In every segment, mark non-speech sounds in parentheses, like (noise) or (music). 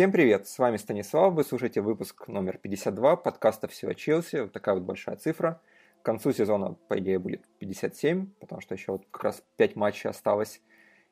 Всем привет, с вами Станислав, вы слушаете выпуск номер 52 подкаста «Все Челси», вот такая вот большая цифра. К концу сезона, по идее, будет 57, потому что еще вот как раз 5 матчей осталось.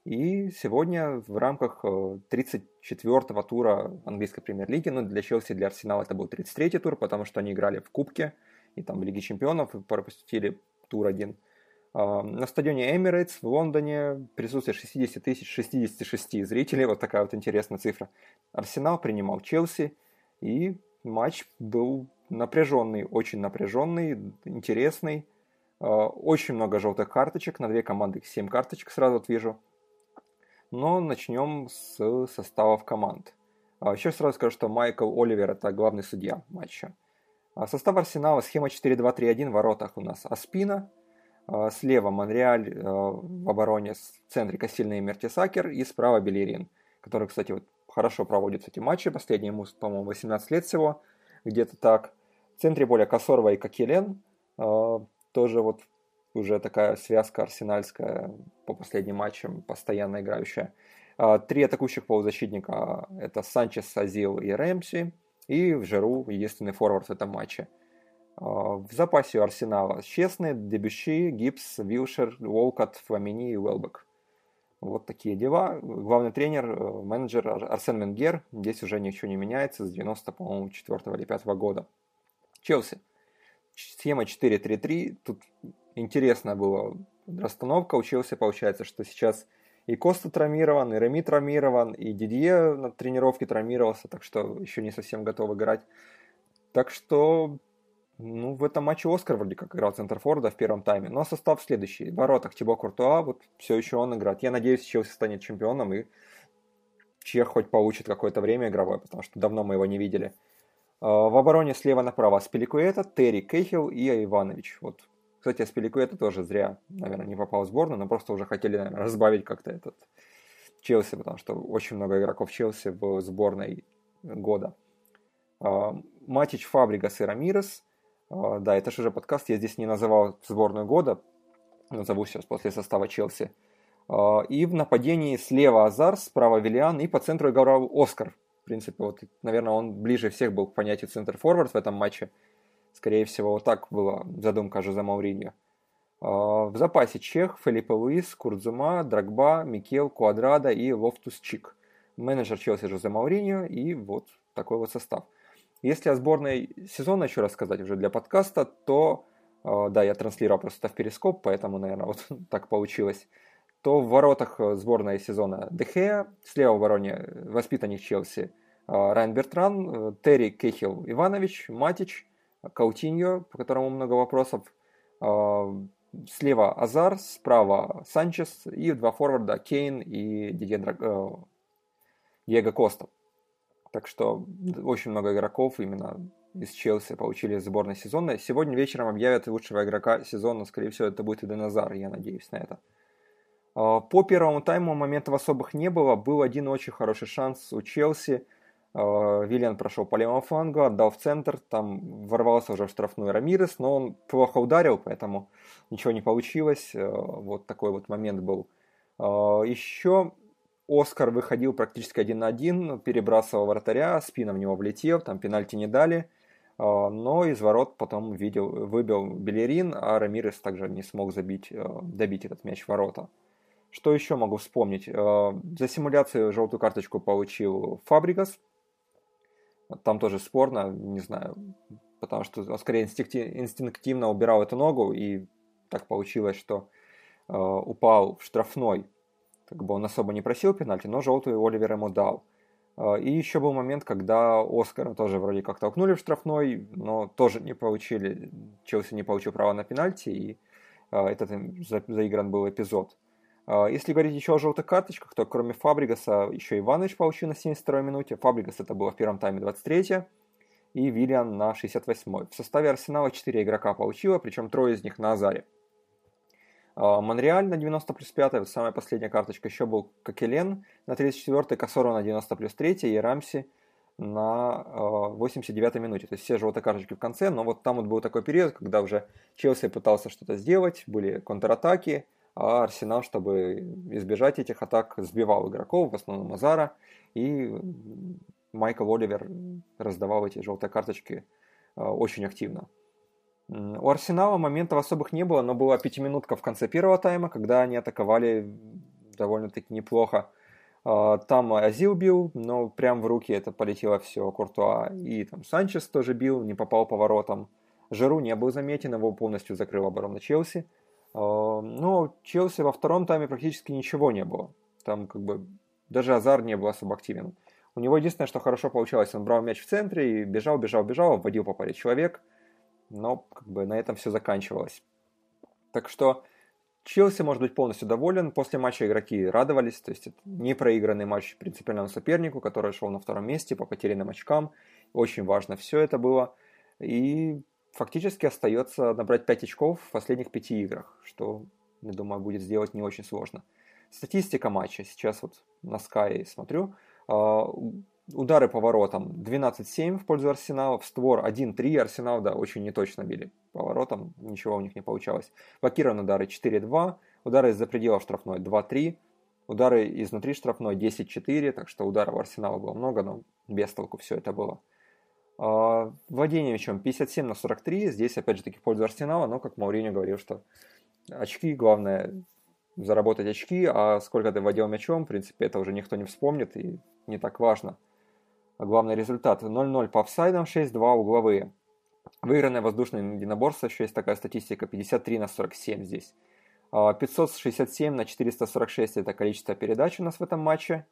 И сегодня в рамках 34-го э, тура английской премьер-лиги, ну для Челси, для Арсенала это был 33-й тур, потому что они играли в Кубке и там в Лиге Чемпионов, и пропустили тур один – на стадионе Эмирейтс в Лондоне присутствует 60 тысяч 66 зрителей. Вот такая вот интересная цифра. Арсенал принимал Челси, и матч был напряженный, очень напряженный, интересный. А, очень много желтых карточек, на две команды 7 карточек сразу вот вижу. Но начнем с составов команд. А, Еще сразу скажу, что Майкл Оливер это главный судья матча. Состав Арсенала, схема 4-2-3-1, в воротах у нас Аспина, а, слева Монреаль а, в обороне в центре Кассильный и Мертисакер и справа Белерин, который, кстати, вот хорошо проводит эти матчи. Последний ему, по-моему, 18 лет всего, где-то так. В центре поля Косорова и Кокелен. А, тоже вот уже такая связка арсенальская по последним матчам, постоянно играющая. Три атакующих полузащитника – это Санчес, Азил и Рэмси. И в Жиру единственный форвард в этом матче – а, в запасе у Арсенала Честный, Дебющи, Гибс, Вилшер, Уолкот, Фламини и Уэлбек. Вот такие дела. Главный тренер, э, менеджер Арсен Менгер. Здесь уже ничего не меняется с 90, по-моему, 4 или 5 года. Челси. Схема 4-3-3. Тут интересная была расстановка. У Челси получается, что сейчас и Коста травмирован, и Реми травмирован, и Дидье на тренировке травмировался, так что еще не совсем готов играть. Так что ну, в этом матче Оскар вроде как играл центр Форда в первом тайме, но состав следующий. В воротах Тибо Куртуа, вот все еще он играет. Я надеюсь, Челси станет чемпионом и Чех хоть получит какое-то время игровое, потому что давно мы его не видели. А, в обороне слева направо Спиликуэта, Терри Кейхил и Иванович. Вот. Кстати, Спиликуэта тоже зря, наверное, не попал в сборную, но просто уже хотели, наверное, разбавить как-то этот Челси, потому что очень много игроков Челси в сборной года. А, Матич Фабригас и Рамирес – да, это же уже подкаст, я здесь не называл сборную года, назову сейчас после состава Челси. А, и в нападении слева Азар, справа Виллиан и по центру играл Оскар. В принципе, вот, наверное, он ближе всех был к понятию центр-форвард в этом матче. Скорее всего, вот так была задумка Жозе Мауриньо. А, в запасе Чех, Филиппе Луис, Курт Зума, Драгба, Микел, Куадрадо и Лофтус-Чик. Менеджер Челси Жозе Мауриньо и вот такой вот состав. Если о сборной сезона еще рассказать уже для подкаста, то, э, да, я транслировал просто в перископ, поэтому, наверное, (laughs) вот так получилось, то в воротах э, сборной сезона Дехея, слева в вороне воспитанник Челси э, Райан Бертран, Терри Кехил Иванович, Матич, Каутиньо, по которому много вопросов, слева Азар, справа Санчес и два форварда Кейн и Диего Коста. Так что очень много игроков именно из Челси получили сборной сезона. Сегодня вечером объявят лучшего игрока сезона. Скорее всего, это будет Эден Азар, я надеюсь на это. А, по первому тайму моментов особых не было. Был один очень хороший шанс у Челси. А, Виллиан прошел по левому флангу, отдал в центр, там ворвался уже в штрафную Рамирес, но он плохо ударил, поэтому ничего не получилось. А, вот такой вот момент был. Еще Оскар выходил практически один на один, перебрасывал вратаря, спина в него влетел, там пенальти не дали. А, но из ворот потом видел, выбил Белерин, а Рамирес также не смог забить, а, добить этот мяч в ворота. Что еще могу вспомнить? А, за симуляцию желтую карточку получил Фабригас. Там тоже спорно, не знаю, потому что он скорее инстинктивно убирал эту ногу, и так получилось, что упал в штрафной как бы он особо не просил пенальти, но желтую Оливер ему дал. А, и еще был момент, когда Оскара тоже вроде как толкнули в штрафной, но тоже не получили, Челси не получил права на пенальти, и а, этот заигран был эпизод. А, если говорить еще о желтых карточках, то кроме Фабригаса еще Иванович получил на 72-й минуте. Фабригас это было в первом тайме 23 и Виллиан на 68-й. В составе Арсенала 4 игрока получило, причем трое из них на Азаре. А, Монреаль на 90 плюс 5, вот самая последняя карточка, еще был Кокелен на 34, Косоро на 90 плюс 3 и Рамси на 89 а, минуте. То есть все желтые карточки в конце, но вот там вот был такой период, когда уже Челси пытался что-то сделать, были контратаки, а Арсенал, чтобы избежать этих атак, сбивал игроков, в основном Азара, и Майкл Оливер раздавал эти желтые карточки очень активно. У Арсенала моментов особых не было, но была пятиминутка в конце первого тайма, когда они атаковали довольно-таки неплохо. А, там Азил бил, но прям в руки это полетело все Куртуа. И там Санчес тоже бил, не попал по воротам. Жару не был заметен, его полностью закрыл оборону Челси. А, но Челси во втором тайме практически ничего не было. Там как бы даже Азар не был особо активен. У него единственное, что хорошо получалось, он брал мяч в центре и бежал, бежал, бежал, обводил по паре человек. Но как бы на этом все заканчивалось. Так что Челси может быть полностью доволен. После матча игроки радовались. То есть это не проигранный матч принципиальному сопернику, который шел на втором месте по потерянным очкам. Очень важно все это было. И фактически остается набрать 5 очков в последних 5 играх, что, я думаю, будет сделать не очень сложно. Статистика матча. Сейчас вот на Sky смотрю. Удары по воротам. 12-7 в пользу Арсенала, в створ 1-3, Арсенал, да, очень неточно били по воротам, ничего у них не получалось. Блокированы удары 4-2, удары из-за пределов штрафной 2-3, удары изнутри штрафной 10-4, так что ударов Арсенала было много, но без толку все это было. А, владение мячом 57 на 43, здесь опять же таки в пользу Арсенала, но как Мауриньо говорил, что очки, главное заработать очки, а сколько ты владел мячом, в принципе, это уже никто не вспомнит и не так важно а главный результат 0-0 по офсайдам, 6-2 угловые. Выигранное воздушное единоборство, еще есть такая статистика, 53 на 47 здесь. 567 а, на 446 это количество передач у нас в этом матче.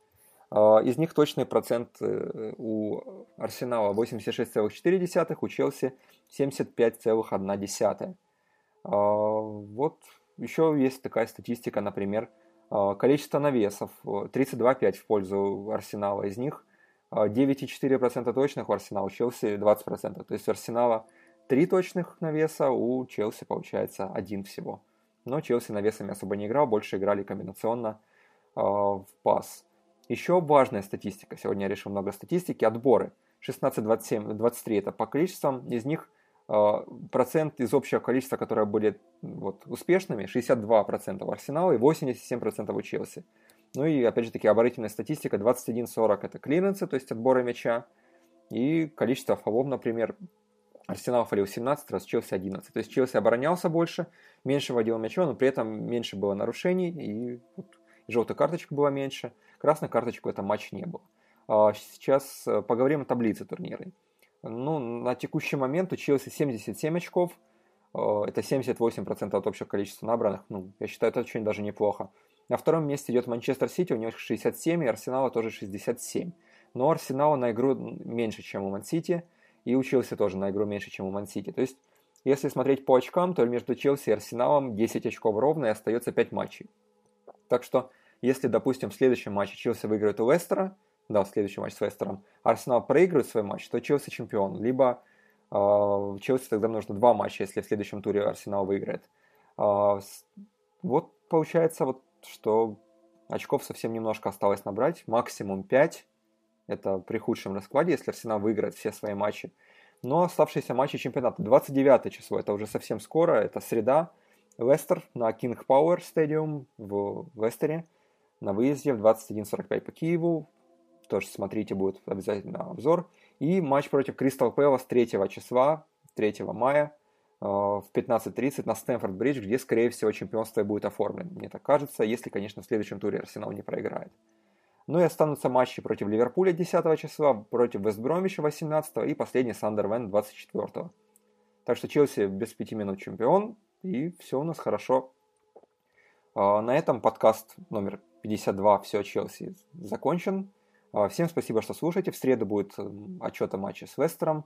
А, из них точный процент э, у Арсенала 86,4, у Челси 75,1. Вот еще есть такая статистика, например, количество навесов 32,5 в пользу Арсенала. Из них 9,4% точных у Арсенала, у Челси 20%. То есть у Арсенала 3 точных навеса, у Челси получается один всего. Но Челси навесами особо не играл, больше играли комбинационно э, в пас. Еще важная статистика. Сегодня я решил много статистики. Отборы. 16, 27, 23 это по количествам. Из них э, процент из общего количества, которые были вот, успешными, 62% у Арсенала и 87% у Челси. Ну и, опять же таки, оборонительная статистика 21-40 это клиренсы, то есть отборы мяча. И количество фолов, например, Арсенал фалил 17 раз, Челси 11. То есть Челси оборонялся больше, меньше водил мячом, но при этом меньше было нарушений, и вот, желтая карточка меньше, красной карточки в этом матче не было. А сейчас э, поговорим о таблице турнира. Ну, на текущий момент у Челси 77 очков, э, это 78% от общего количества набранных. Ну, я считаю, это очень даже неплохо. На втором месте идет Манчестер Сити, у него 67, и Арсенала тоже 67. Но Арсенала на игру меньше, чем у Ман-Сити, и у Челси тоже на игру меньше, чем у Ман-Сити. То есть, если смотреть по очкам, то между Челси и Арсеналом 10 очков ровно и остается 5 матчей. Так что, если, допустим, в следующем матче Челси выиграет у Лестера, да, следующий матч с Лестером, Арсенал проигрывает свой матч, то Челси чемпион. Либо э, Челси тогда нужно два матча, если в следующем туре Арсенал выиграет. Э, вот получается вот что очков совсем немножко осталось набрать, максимум 5. Это при худшем раскладе, если Арсенал выиграет все свои матчи. Но оставшиеся матчи чемпионата. 29 число, это уже совсем скоро, это среда. Лестер на King Power Stadium в Лестере на выезде в 21.45 по Киеву. Тоже смотрите, будет обязательно обзор. И матч против Кристал Пэлас 3 числа, 3 мая в 15.30 на Стэнфорд-Бридж, где, скорее всего, чемпионство будет оформлено. Мне так кажется, если, конечно, в следующем туре Арсенал не проиграет. Ну и останутся матчи против Ливерпуля 10 числа, против Вестбромича 18 и последний Сандервен 24. Так что Челси без 5 минут чемпион, и все у нас хорошо. Э, на этом подкаст номер 52 «Все Челси» закончен. Э, всем спасибо, что слушаете. В среду будет отчет о матче с Вестером.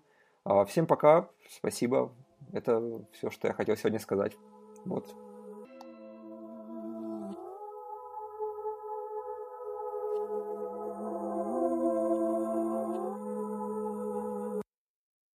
Всем пока, спасибо, это все, что я хотел сегодня сказать. Вот.